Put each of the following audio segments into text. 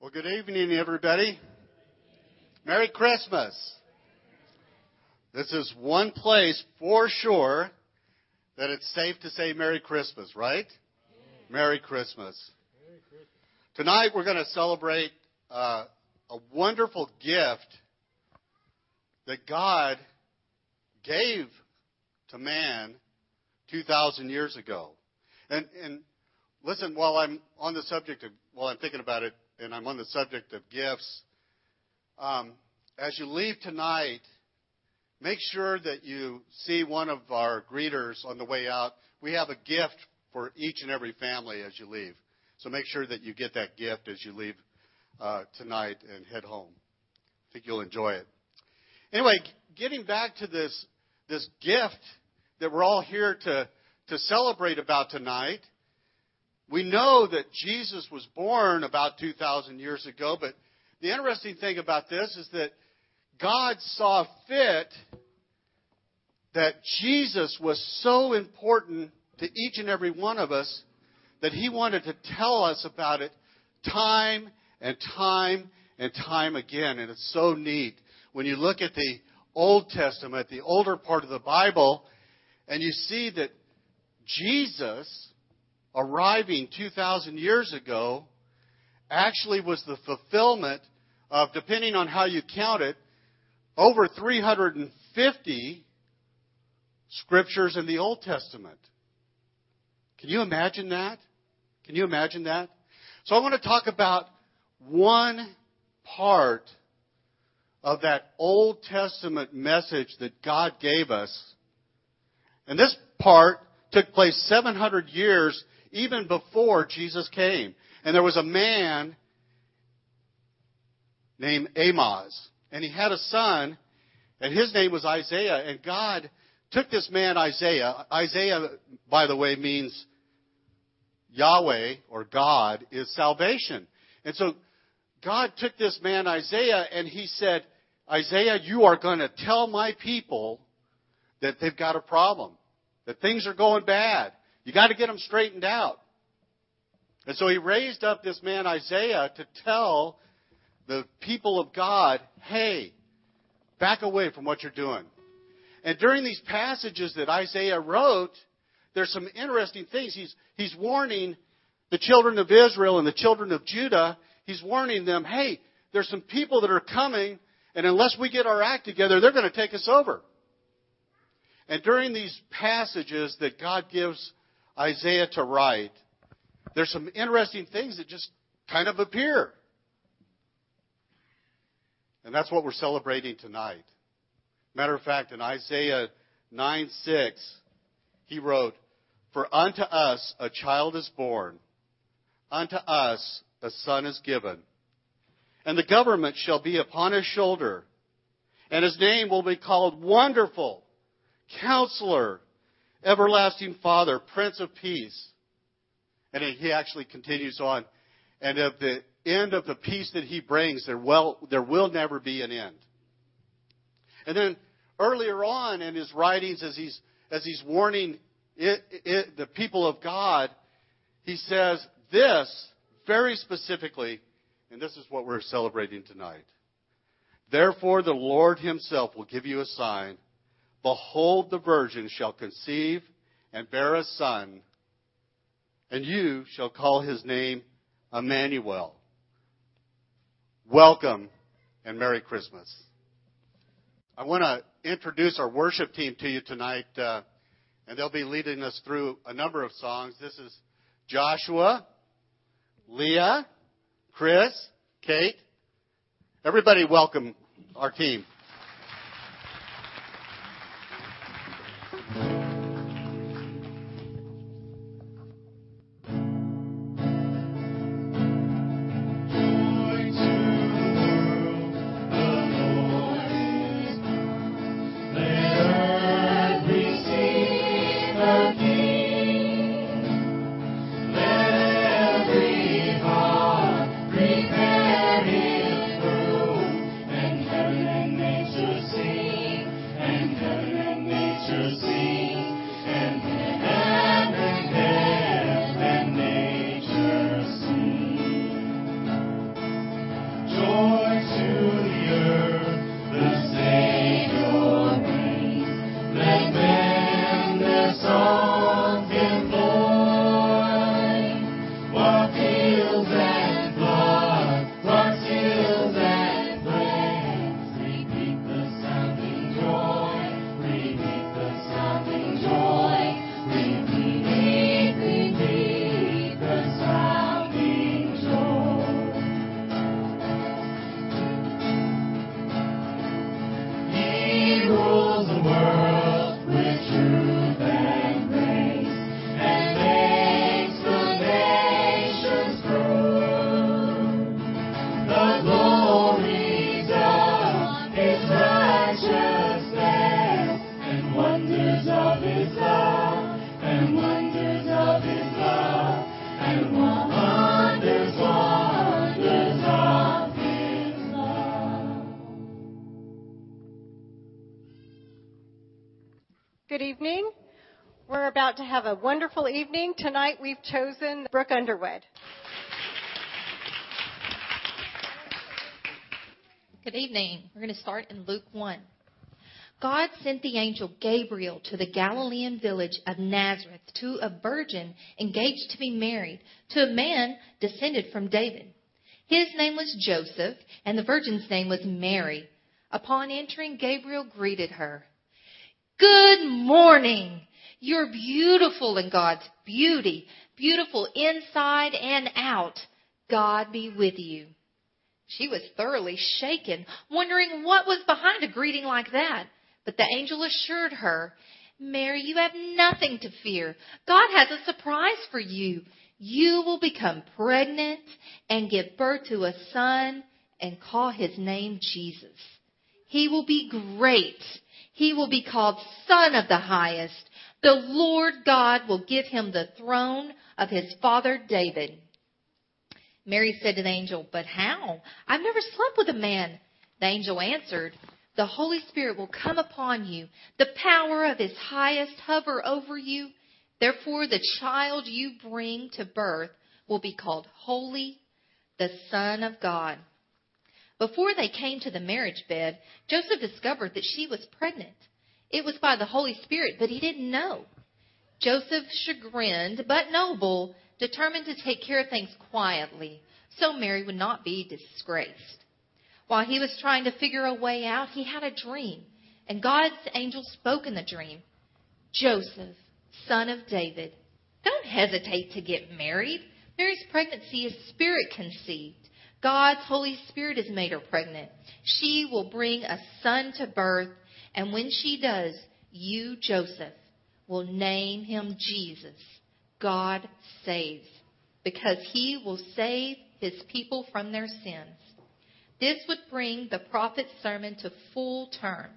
Well, good evening, everybody. Merry Christmas. This is one place for sure that it's safe to say Merry Christmas, right? Merry Christmas. Tonight we're going to celebrate uh, a wonderful gift that God gave to man 2,000 years ago. And, and listen, while I'm on the subject of, while I'm thinking about it, and I'm on the subject of gifts, um, as you leave tonight, make sure that you see one of our greeters on the way out. We have a gift for each and every family as you leave. So make sure that you get that gift as you leave uh, tonight and head home. I think you'll enjoy it. Anyway, getting back to this this gift that we're all here to to celebrate about tonight. We know that Jesus was born about 2,000 years ago, but the interesting thing about this is that God saw fit that Jesus was so important to each and every one of us that he wanted to tell us about it time and time and time again. And it's so neat. When you look at the Old Testament, the older part of the Bible, and you see that Jesus arriving 2,000 years ago actually was the fulfillment of, depending on how you count it, over 350 scriptures in the Old Testament. Can you imagine that? Can you imagine that? So I want to talk about one part of that Old Testament message that God gave us. And this part took place 700 years even before Jesus came. And there was a man named Amos, and he had a son, and his name was Isaiah. And God took this man, Isaiah. Isaiah, by the way, means Yahweh or God is salvation. And so God took this man, Isaiah, and he said, Isaiah, you are going to tell my people that they've got a problem, that things are going bad. You got to get them straightened out. And so he raised up this man Isaiah to tell the people of God, hey, back away from what you're doing. And during these passages that Isaiah wrote, there's some interesting things. He's, he's warning the children of Israel and the children of Judah, he's warning them, hey, there's some people that are coming, and unless we get our act together, they're going to take us over. And during these passages that God gives Isaiah to write, there's some interesting things that just kind of appear. And that's what we're celebrating tonight. Matter of fact, in Isaiah 9 6, he wrote, For unto us a child is born, unto us a son is given, and the government shall be upon his shoulder, and his name will be called Wonderful, Counselor, Everlasting Father, Prince of Peace. And he actually continues on. And of the end of the peace that he brings, there will, there will never be an end. And then earlier on in his writings, as he's, as he's warning it, it, the people of God, he says this very specifically, and this is what we're celebrating tonight. Therefore, the Lord himself will give you a sign. Behold, the virgin shall conceive and bear a son, and you shall call his name Emmanuel. Welcome and Merry Christmas. I want to introduce our worship team to you tonight, uh, and they'll be leading us through a number of songs. This is Joshua, Leah, Chris, Kate. Everybody, welcome our team. About to have a wonderful evening. Tonight we've chosen Brooke Underwood. Good evening. We're going to start in Luke 1. God sent the angel Gabriel to the Galilean village of Nazareth to a virgin engaged to be married to a man descended from David. His name was Joseph, and the virgin's name was Mary. Upon entering, Gabriel greeted her. Good morning! You're beautiful in God's beauty, beautiful inside and out. God be with you. She was thoroughly shaken, wondering what was behind a greeting like that. But the angel assured her, Mary, you have nothing to fear. God has a surprise for you. You will become pregnant and give birth to a son and call his name Jesus. He will be great. He will be called Son of the Highest. The Lord God will give him the throne of his father David. Mary said to the angel, But how? I've never slept with a man. The angel answered, The Holy Spirit will come upon you. The power of his highest hover over you. Therefore, the child you bring to birth will be called Holy, the Son of God. Before they came to the marriage bed, Joseph discovered that she was pregnant. It was by the Holy Spirit, but he didn't know. Joseph, chagrined but noble, determined to take care of things quietly so Mary would not be disgraced. While he was trying to figure a way out, he had a dream, and God's angel spoke in the dream Joseph, son of David, don't hesitate to get married. Mary's pregnancy is spirit conceived. God's Holy Spirit has made her pregnant. She will bring a son to birth, and when she does, you, Joseph, will name him Jesus. God saves, because he will save his people from their sins. This would bring the prophet's sermon to full term.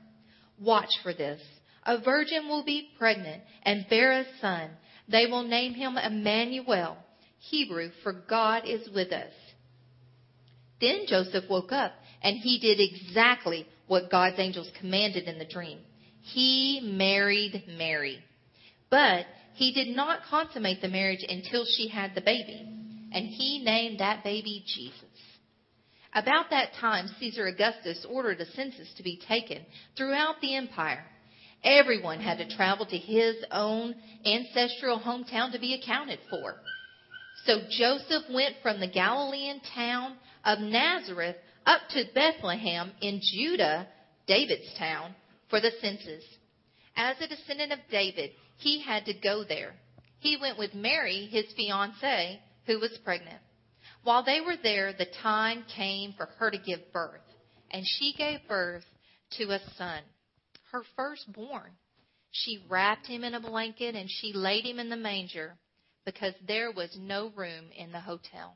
Watch for this. A virgin will be pregnant and bear a son. They will name him Emmanuel, Hebrew for God is with us. Then Joseph woke up and he did exactly what God's angels commanded in the dream. He married Mary. But he did not consummate the marriage until she had the baby, and he named that baby Jesus. About that time, Caesar Augustus ordered a census to be taken throughout the empire. Everyone had to travel to his own ancestral hometown to be accounted for. So Joseph went from the Galilean town of Nazareth up to Bethlehem in Judah, David's town, for the census. As a descendant of David, he had to go there. He went with Mary, his fiancee, who was pregnant. While they were there, the time came for her to give birth, and she gave birth to a son, her firstborn. She wrapped him in a blanket and she laid him in the manger because there was no room in the hotel.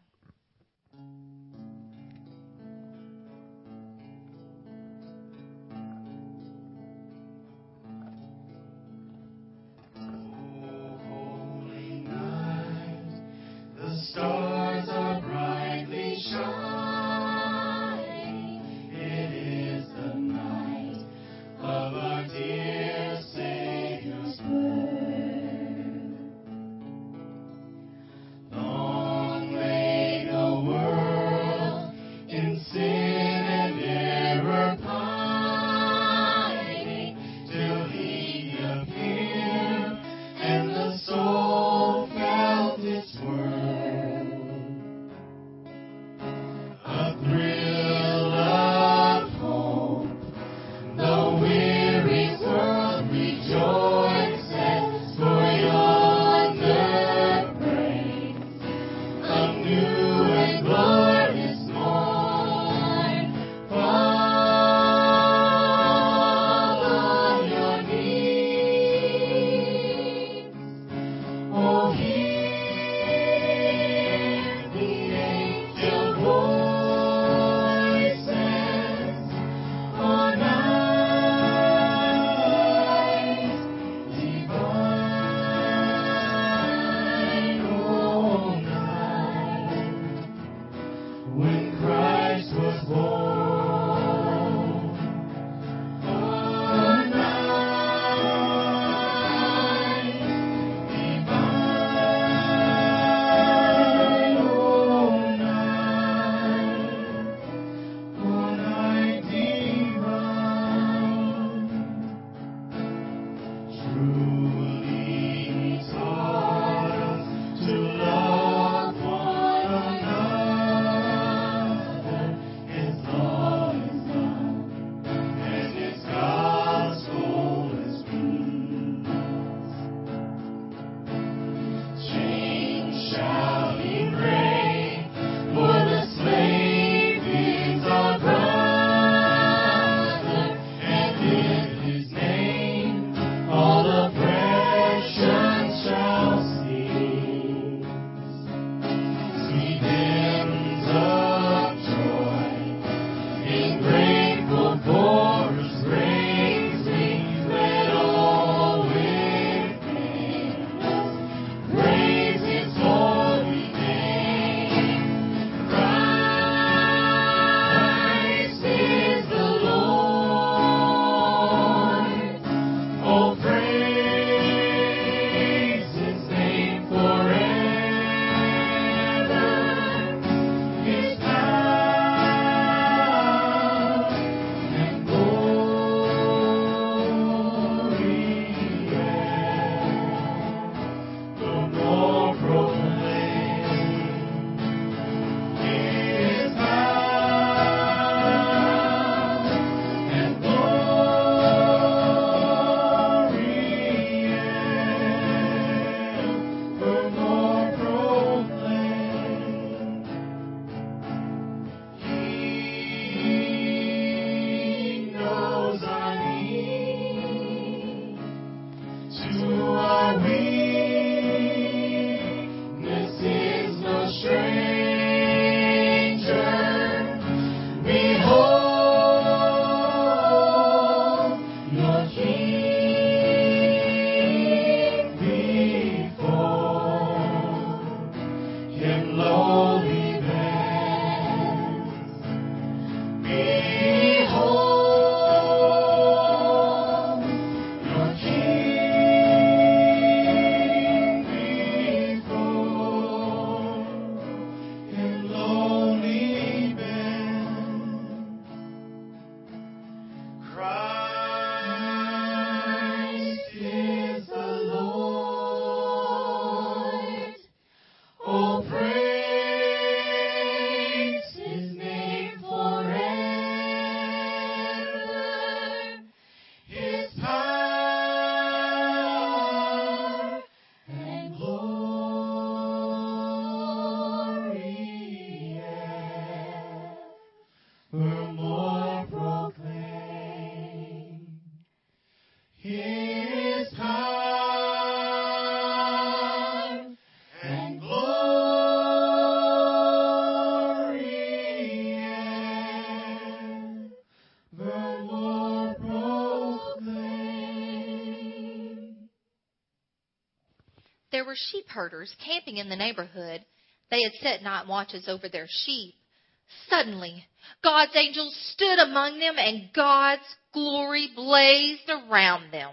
Were sheep herders camping in the neighborhood. They had set night watches over their sheep. Suddenly, God's angel stood among them and God's glory blazed around them.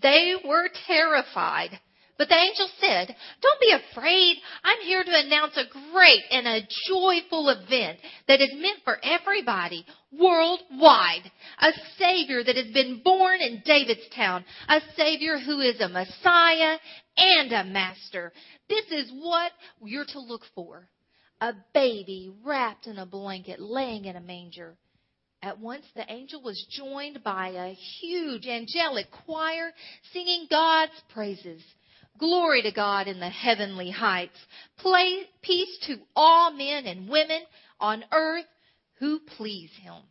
They were terrified. But the angel said, Don't be afraid. I'm here to announce a great and a joyful event that is meant for everybody worldwide. A Savior that has been born in David's town. A Savior who is a Messiah and a Master. This is what you're to look for. A baby wrapped in a blanket laying in a manger. At once the angel was joined by a huge angelic choir singing God's praises. Glory to God in the heavenly heights. Peace to all men and women on earth who please him.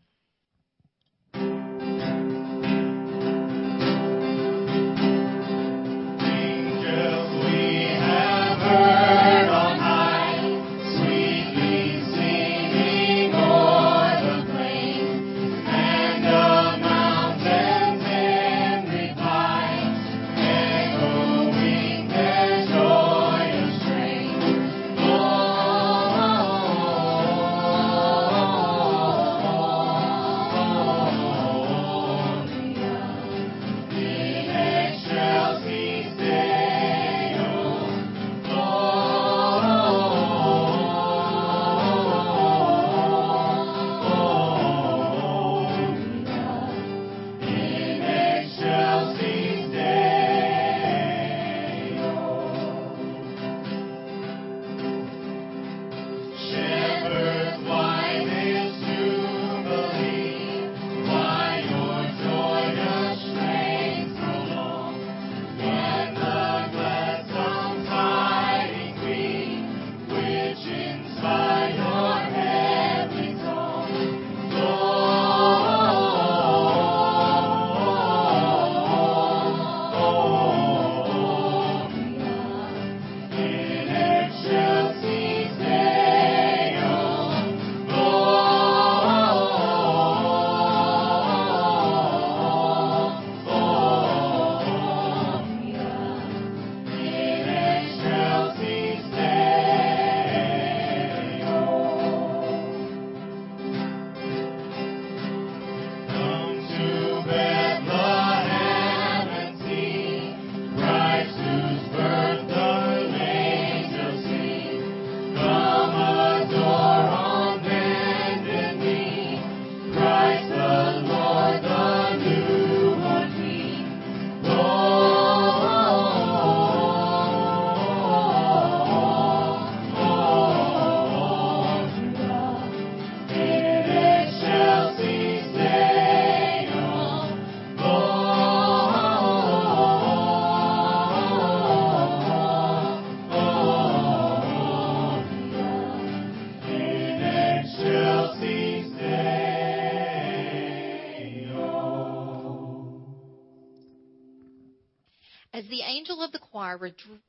Choir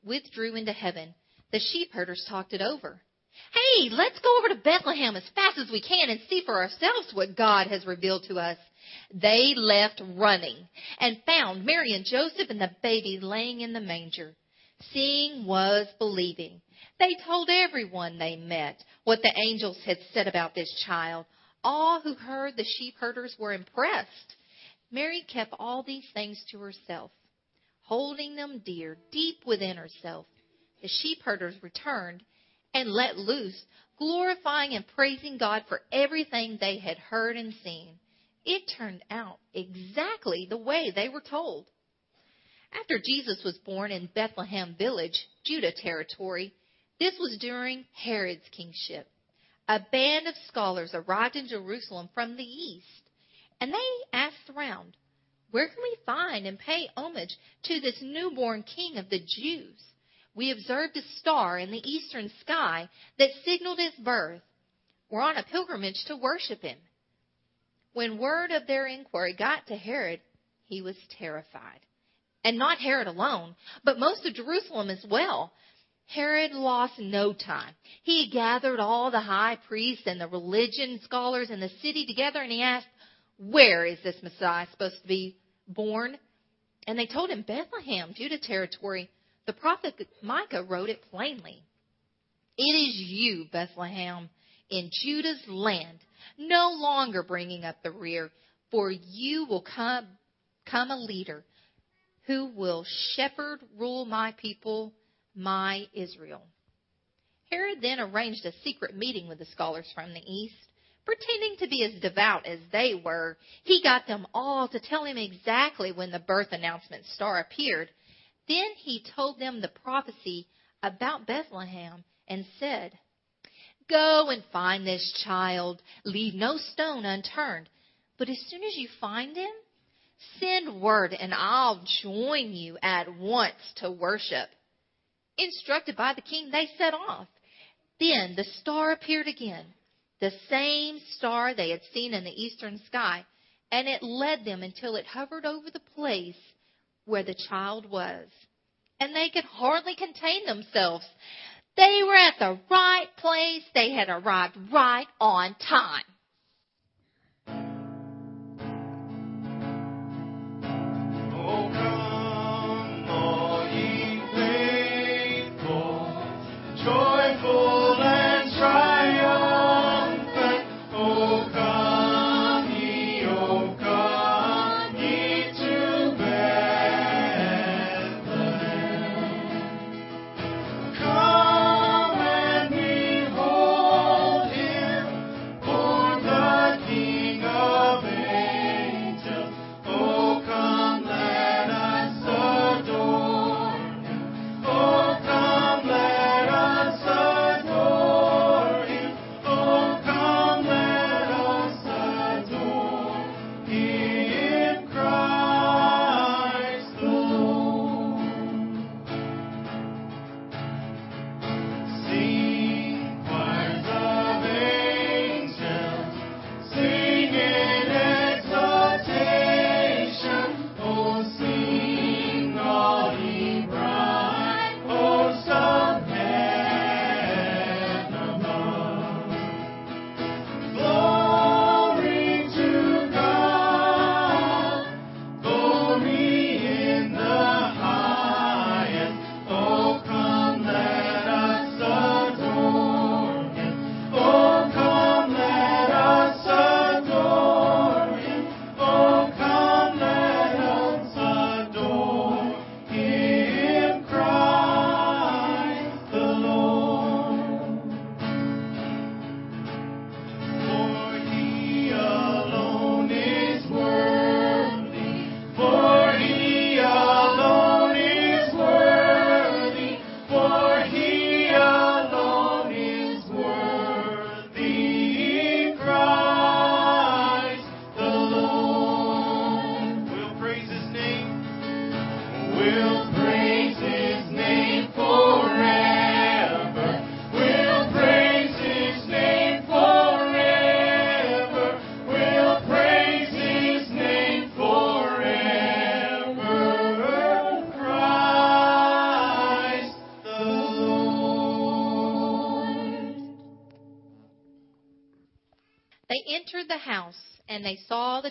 withdrew- into heaven, the sheep herders talked it over. Hey, let's go over to Bethlehem as fast as we can and see for ourselves what God has revealed to us. They left running and found Mary and Joseph and the baby laying in the manger. Seeing was believing. They told everyone they met what the angels had said about this child. All who heard the sheep herders were impressed. Mary kept all these things to herself holding them dear deep within herself. The sheep herders returned and let loose, glorifying and praising God for everything they had heard and seen. It turned out exactly the way they were told. After Jesus was born in Bethlehem village, Judah territory, this was during Herod's kingship. A band of scholars arrived in Jerusalem from the east, and they asked around, where can we find and pay homage to this newborn king of the Jews? We observed a star in the eastern sky that signaled his birth. We're on a pilgrimage to worship him. When word of their inquiry got to Herod, he was terrified. And not Herod alone, but most of Jerusalem as well. Herod lost no time. He gathered all the high priests and the religion scholars in the city together and he asked, Where is this Messiah supposed to be born? And they told him, Bethlehem, Judah territory. The prophet Micah wrote it plainly. It is you, Bethlehem, in Judah's land, no longer bringing up the rear, for you will come, come a leader who will shepherd, rule my people, my Israel. Herod then arranged a secret meeting with the scholars from the east. Pretending to be as devout as they were, he got them all to tell him exactly when the birth announcement star appeared. Then he told them the prophecy about Bethlehem and said, Go and find this child. Leave no stone unturned. But as soon as you find him, send word and I'll join you at once to worship. Instructed by the king, they set off. Then the star appeared again, the same star they had seen in the eastern sky, and it led them until it hovered over the place where the child was. And they could hardly contain themselves. They were at the right place. They had arrived right on time.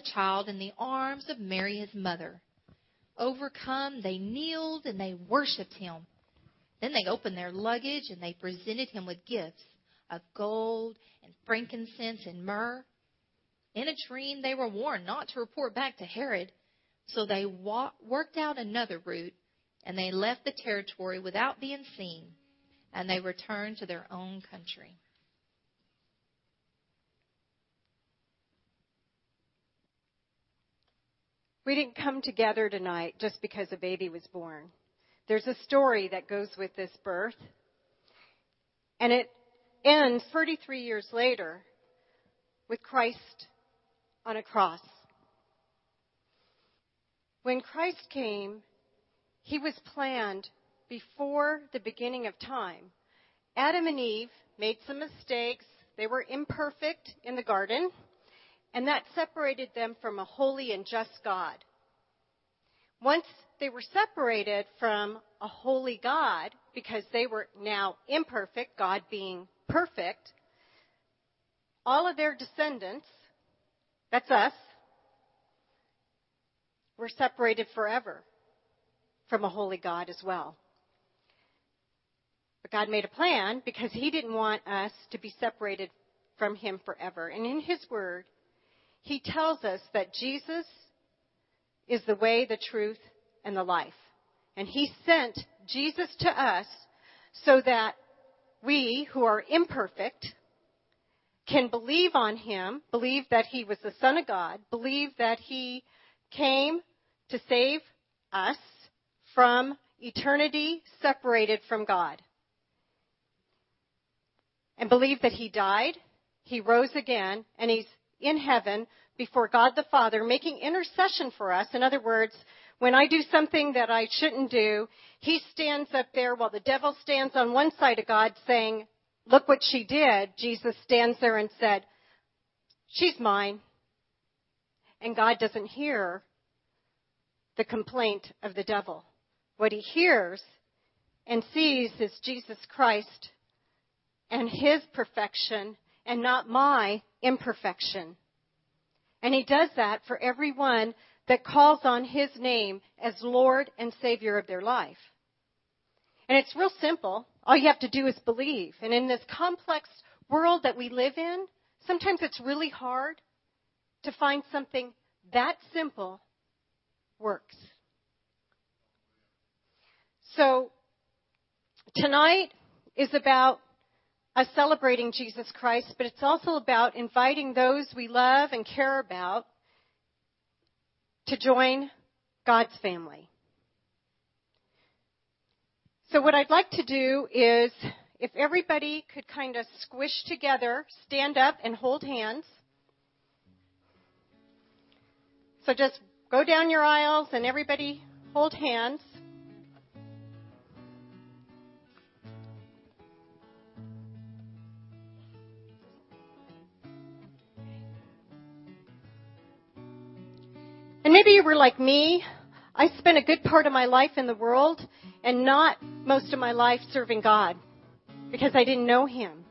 Child in the arms of Mary his mother. Overcome, they kneeled and they worshipped him. Then they opened their luggage and they presented him with gifts of gold and frankincense and myrrh. In a dream, they were warned not to report back to Herod, so they worked out another route and they left the territory without being seen, and they returned to their own country. We didn't come together tonight just because a baby was born. There's a story that goes with this birth. And it ends 33 years later with Christ on a cross. When Christ came, he was planned before the beginning of time. Adam and Eve made some mistakes. They were imperfect in the garden, and that separated them from a holy and just God. Once they were separated from a holy God, because they were now imperfect, God being perfect, all of their descendants, that's us, were separated forever from a holy God as well. But God made a plan because He didn't want us to be separated from Him forever. And in His Word, He tells us that Jesus is the way, the truth, and the life. And He sent Jesus to us so that we, who are imperfect, can believe on Him, believe that He was the Son of God, believe that He came to save us from eternity separated from God and believe that he died, he rose again, and he's in heaven before God the Father making intercession for us. In other words, when I do something that I shouldn't do, he stands up there while the devil stands on one side of God saying, Look what she did. Jesus stands there and said, She's mine. And God doesn't hear the complaint of the devil. What he hears and sees is Jesus Christ and his perfection and not my imperfection. And he does that for everyone that calls on his name as Lord and Savior of their life. And it's real simple. All you have to do is believe. And in this complex world that we live in, sometimes it's really hard to find something that simple works. So tonight is about us celebrating Jesus Christ, but it's also about inviting those we love and care about to join God's family. So what I'd like to do is if everybody could kind of squish together, stand up and hold hands. So just go down your aisles and everybody hold hands. And maybe you were like me. I spent a good part of my life in the world and not most of my life serving God because I didn't know Him.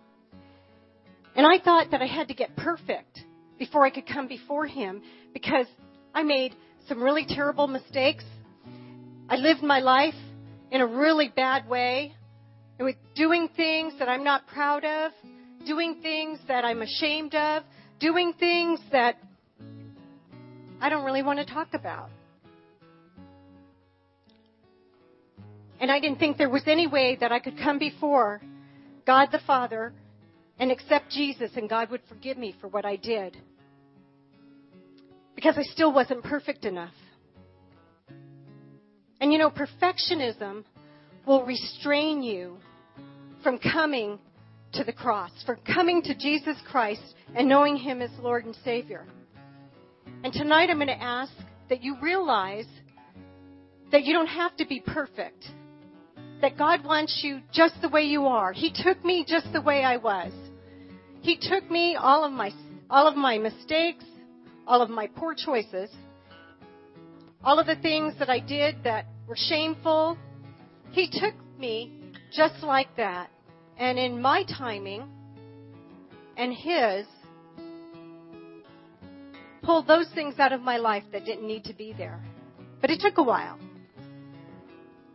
And I thought that I had to get perfect before I could come before Him because I made some really terrible mistakes. I lived my life in a really bad way. And with doing things that I'm not proud of, doing things that I'm ashamed of, doing things that I don't really want to talk about. And I didn't think there was any way that I could come before God the Father and accept Jesus and God would forgive me for what I did. Because I still wasn't perfect enough. And you know, perfectionism will restrain you from coming to the cross, from coming to Jesus Christ and knowing Him as Lord and Savior. And tonight I'm going to ask that you realize that you don't have to be perfect. That God wants you just the way you are. He took me just the way I was. He took me all of my all of my mistakes, all of my poor choices, all of the things that I did that were shameful. He took me just like that. And in my timing and his, pulled those things out of my life that didn't need to be there. But it took a while.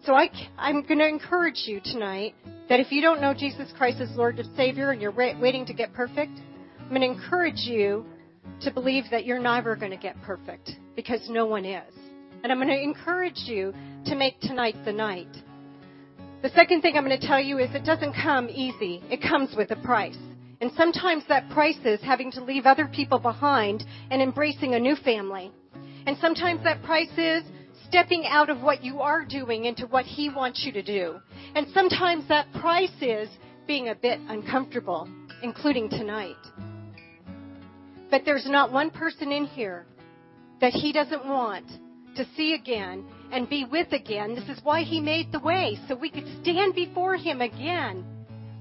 So I, I'm going to encourage you tonight that if you don't know Jesus Christ as Lord and Savior and you're waiting to get perfect, I'm going to encourage you to believe that you're never going to get perfect because no one is. And I'm going to encourage you to make tonight the night. The second thing I'm going to tell you is it doesn't come easy. It comes with a price. And sometimes that price is having to leave other people behind and embracing a new family. And sometimes that price is stepping out of what you are doing into what He wants you to do. And sometimes that price is being a bit uncomfortable, including tonight. But there's not one person in here that He doesn't want to see again and be with again. This is why He made the way, so we could stand before Him again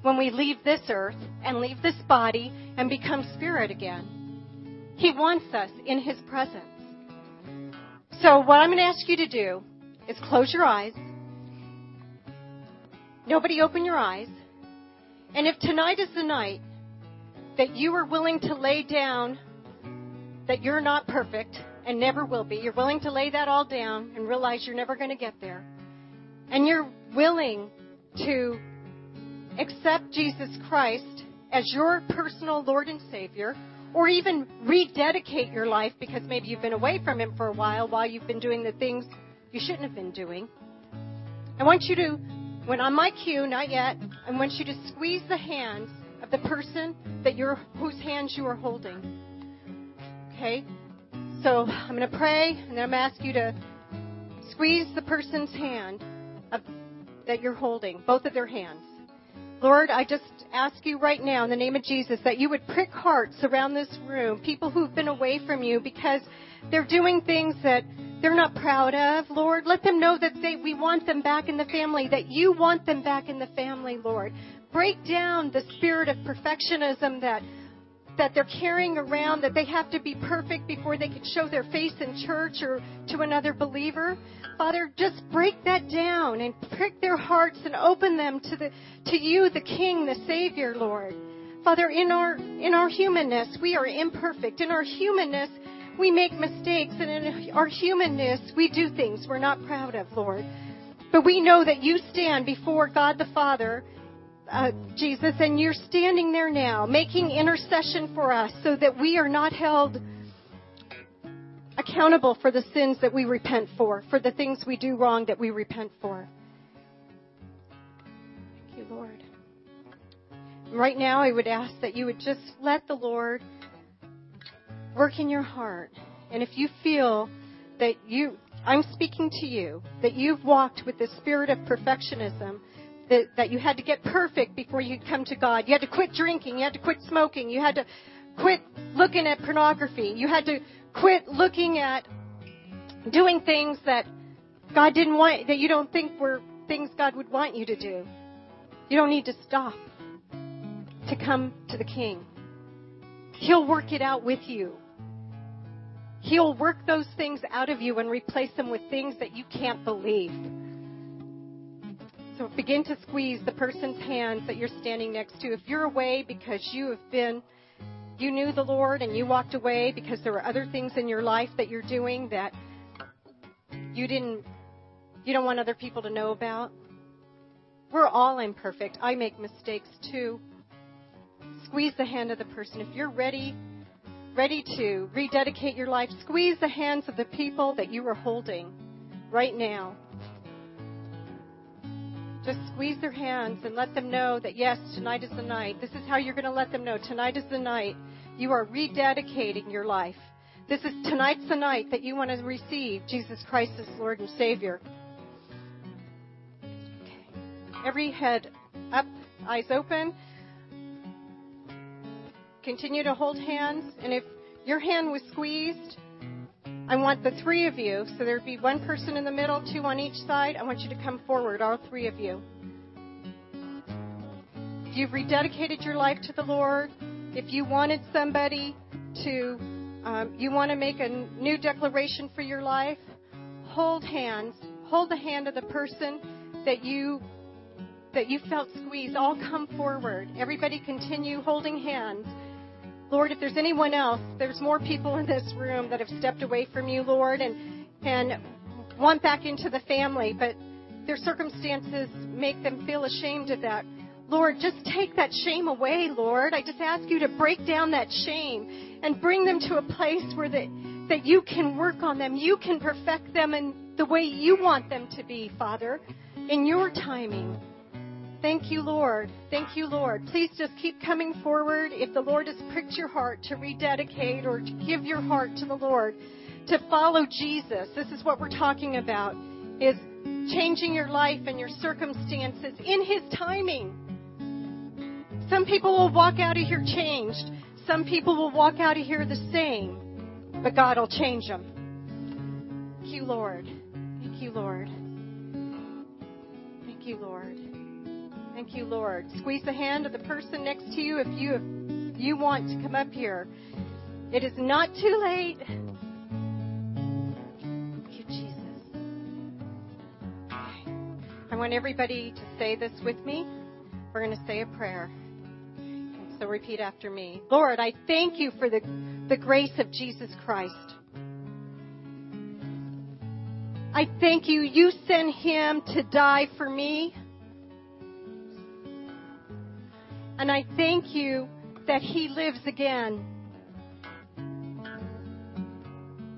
when we leave this earth and leave this body and become spirit again. He wants us in His presence. So, what I'm going to ask you to do is close your eyes. Nobody open your eyes. And if tonight is the night that you are willing to lay down that you're not perfect and never will be, you're willing to lay that all down and realize you're never going to get there, and you're willing to accept Jesus Christ as your personal Lord and Savior, or even rededicate your life because maybe you've been away from Him for a while while you've been doing the things you shouldn't have been doing, I want you to, when i'm on my cue, not yet, I want you to squeeze the hands of the person that you're, whose hands you are holding. Okay? So I'm going to pray, and then I'm going to ask you to squeeze the person's hand of, that you're holding, both of their hands. Lord, I just ask you right now in the name of Jesus that you would prick hearts around this room, people who've been away from you because they're doing things that they're not proud of, Lord. Let them know that they, we want them back in the family, that you want them back in the family, Lord. Break down the spirit of perfectionism that that they're carrying around that they have to be perfect before they can show their face in church or to another believer. Father, just break that down and prick their hearts and open them to the to you, the King, the Savior, Lord. Father, in our in our humanness, we are imperfect. In our humanness, we make mistakes, and in our humanness, we do things we're not proud of, Lord. But we know that you stand before God the Father uh, Jesus, and you're standing there now making intercession for us so that we are not held accountable for the sins that we repent for, for the things we do wrong that we repent for. Thank you, Lord. Right now, I would ask that you would just let the Lord work in your heart. And if you feel that you, I'm speaking to you, that you've walked with the spirit of perfectionism, that, that you had to get perfect before you could come to God. You had to quit drinking. You had to quit smoking. You had to quit looking at pornography. You had to quit looking at doing things that God didn't want, that you don't think were things God would want you to do. You don't need to stop to come to the King. He'll work it out with you. He'll work those things out of you and replace them with things that you can't believe. So begin to squeeze the person's hands that you're standing next to. If you're away because you have been, you knew the Lord and you walked away because there were other things in your life that you're doing that you didn't, you don't want other people to know about. We're all imperfect. I make mistakes too. Squeeze the hand of the person. If you're ready, ready to rededicate your life, squeeze the hands of the people that you are holding right now. Just squeeze their hands and let them know that, yes, tonight is the night. This is how you're going to let them know. Tonight is the night. You are rededicating your life. This is tonight's the night that you want to receive Jesus Christ as Lord and Savior. Okay. Every head up, eyes open. Continue to hold hands. And if your hand was squeezed, I want the three of you, so there'd be one person in the middle, two on each side. I want you to come forward, all three of you. If you've rededicated your life to the Lord, if you wanted somebody to, um, you want to make a new declaration for your life, hold hands. Hold the hand of the person that you that you felt squeezed. All come forward. Everybody continue holding hands. Lord, if there's anyone else, there's more people in this room that have stepped away from you, Lord, and and want back into the family, but their circumstances make them feel ashamed of that. Lord, just take that shame away, Lord. I just ask you to break down that shame and bring them to a place where that that you can work on them. You can perfect them in the way you want them to be, Father, in your timing. Thank you, Lord. Thank you, Lord. Please just keep coming forward if the Lord has pricked your heart to rededicate or to give your heart to the Lord, to follow Jesus. This is what we're talking about is changing your life and your circumstances in his timing. Some people will walk out of here changed. Some people will walk out of here the same, but God will change them. Thank you, Lord. Thank you, Lord. Thank you, Lord. Thank you, Lord. Squeeze the hand of the person next to you if you if you want to come up here. It is not too late. Thank you, Jesus. Okay. I want everybody to say this with me. We're going to say a prayer. So repeat after me. Lord, I thank you for the, the grace of Jesus Christ. I thank you. You sent him to die for me And I thank you that He lives again.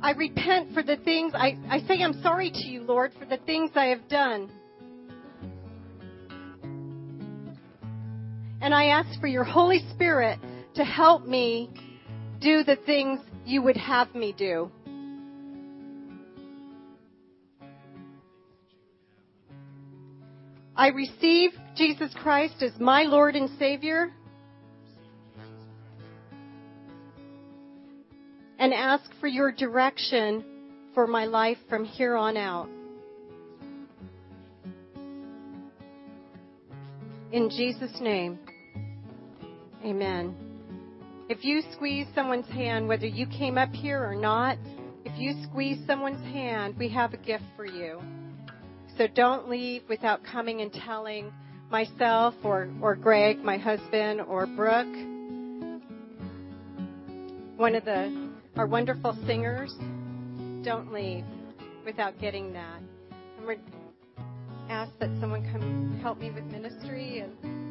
I repent for the things, I, I say I'm sorry to you, Lord, for the things I have done. And I ask for your Holy Spirit to help me do the things you would have me do. I receive Jesus Christ as my Lord and Savior and ask for your direction for my life from here on out. In Jesus' name, amen. If you squeeze someone's hand, whether you came up here or not, if you squeeze someone's hand, we have a gift for you. So don't leave without coming and telling myself or, or Greg, my husband, or Brooke, one of the our wonderful singers. Don't leave without getting that. And we're asked that someone come help me with ministry and.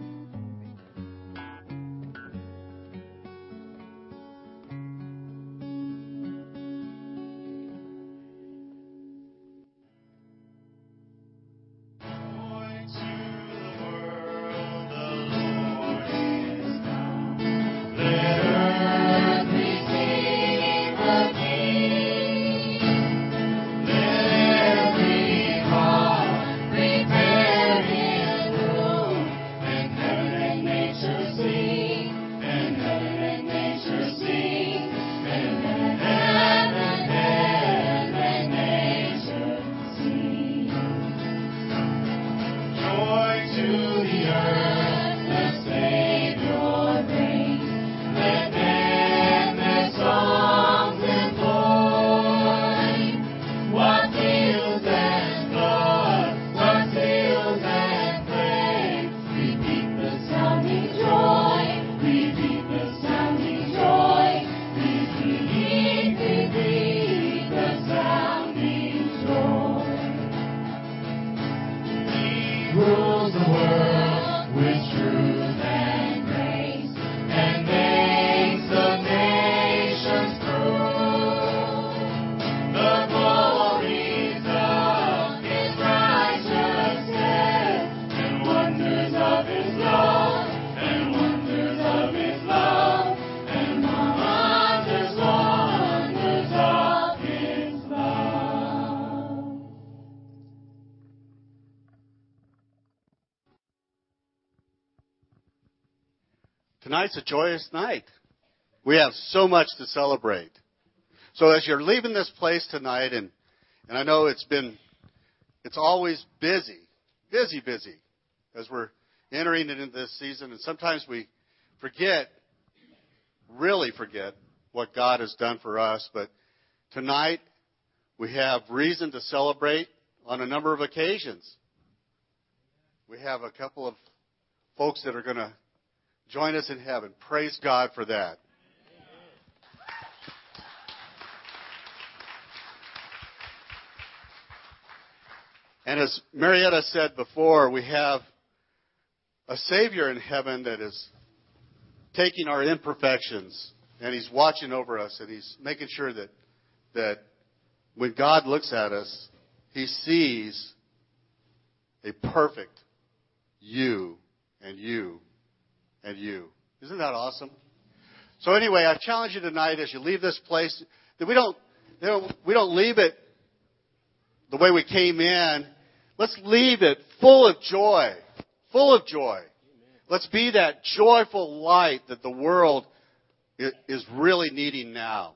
Tonight's a joyous night. We have so much to celebrate. So as you're leaving this place tonight, and, and I know it's been, it's always busy, busy, busy, as we're entering into this season, and sometimes we forget, really forget, what God has done for us. But tonight, we have reason to celebrate on a number of occasions. We have a couple of folks that are going to join us in heaven. Praise God for that. And as Marietta said before, we have a Savior in heaven that is taking our imperfections and He's watching over us and He's making sure that, that when God looks at us, He sees a perfect you and you and you. Isn't that awesome? So anyway, I challenge you tonight as you leave this place that we don't, we don't leave it the way we came in. Let's leave it full of joy, full of joy. Let's be that joyful light that the world is really needing now.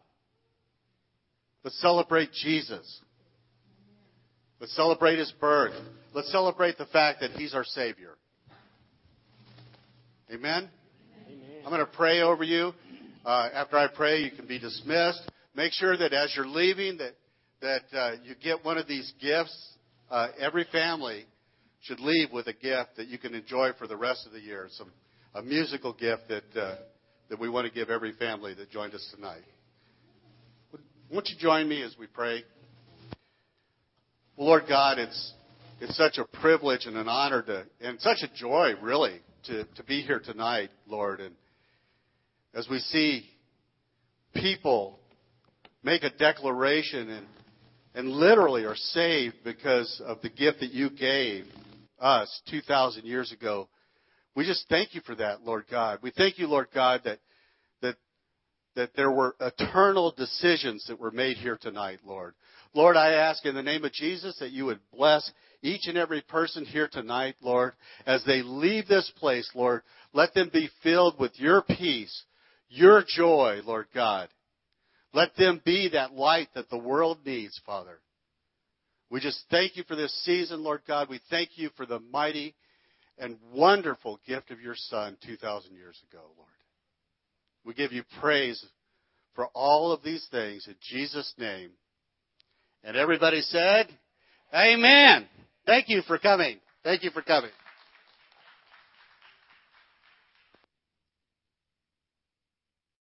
Let's celebrate Jesus. Let's celebrate His birth. Let's celebrate the fact that He's our Savior. Amen? Amen. I'm going to pray over you. Uh, after I pray, you can be dismissed. Make sure that as you're leaving, that that uh, you get one of these gifts. Uh, every family should leave with a gift that you can enjoy for the rest of the year. Some a musical gift that uh, that we want to give every family that joined us tonight. Won't you join me as we pray? Well, Lord God, it's it's such a privilege and an honor to, and such a joy, really, to, to be here tonight, Lord. And as we see people make a declaration and, and literally are saved because of the gift that you gave us 2,000 years ago, we just thank you for that, Lord God. We thank you, Lord God, that, that, that there were eternal decisions that were made here tonight, Lord. Lord, I ask in the name of Jesus that you would bless each and every person here tonight, Lord, as they leave this place, Lord. Let them be filled with your peace, your joy, Lord God. Let them be that light that the world needs, Father. We just thank you for this season, Lord God. We thank you for the mighty and wonderful gift of your Son 2,000 years ago, Lord. We give you praise for all of these things in Jesus' name. And everybody said, Amen. Thank you for coming. Thank you for coming.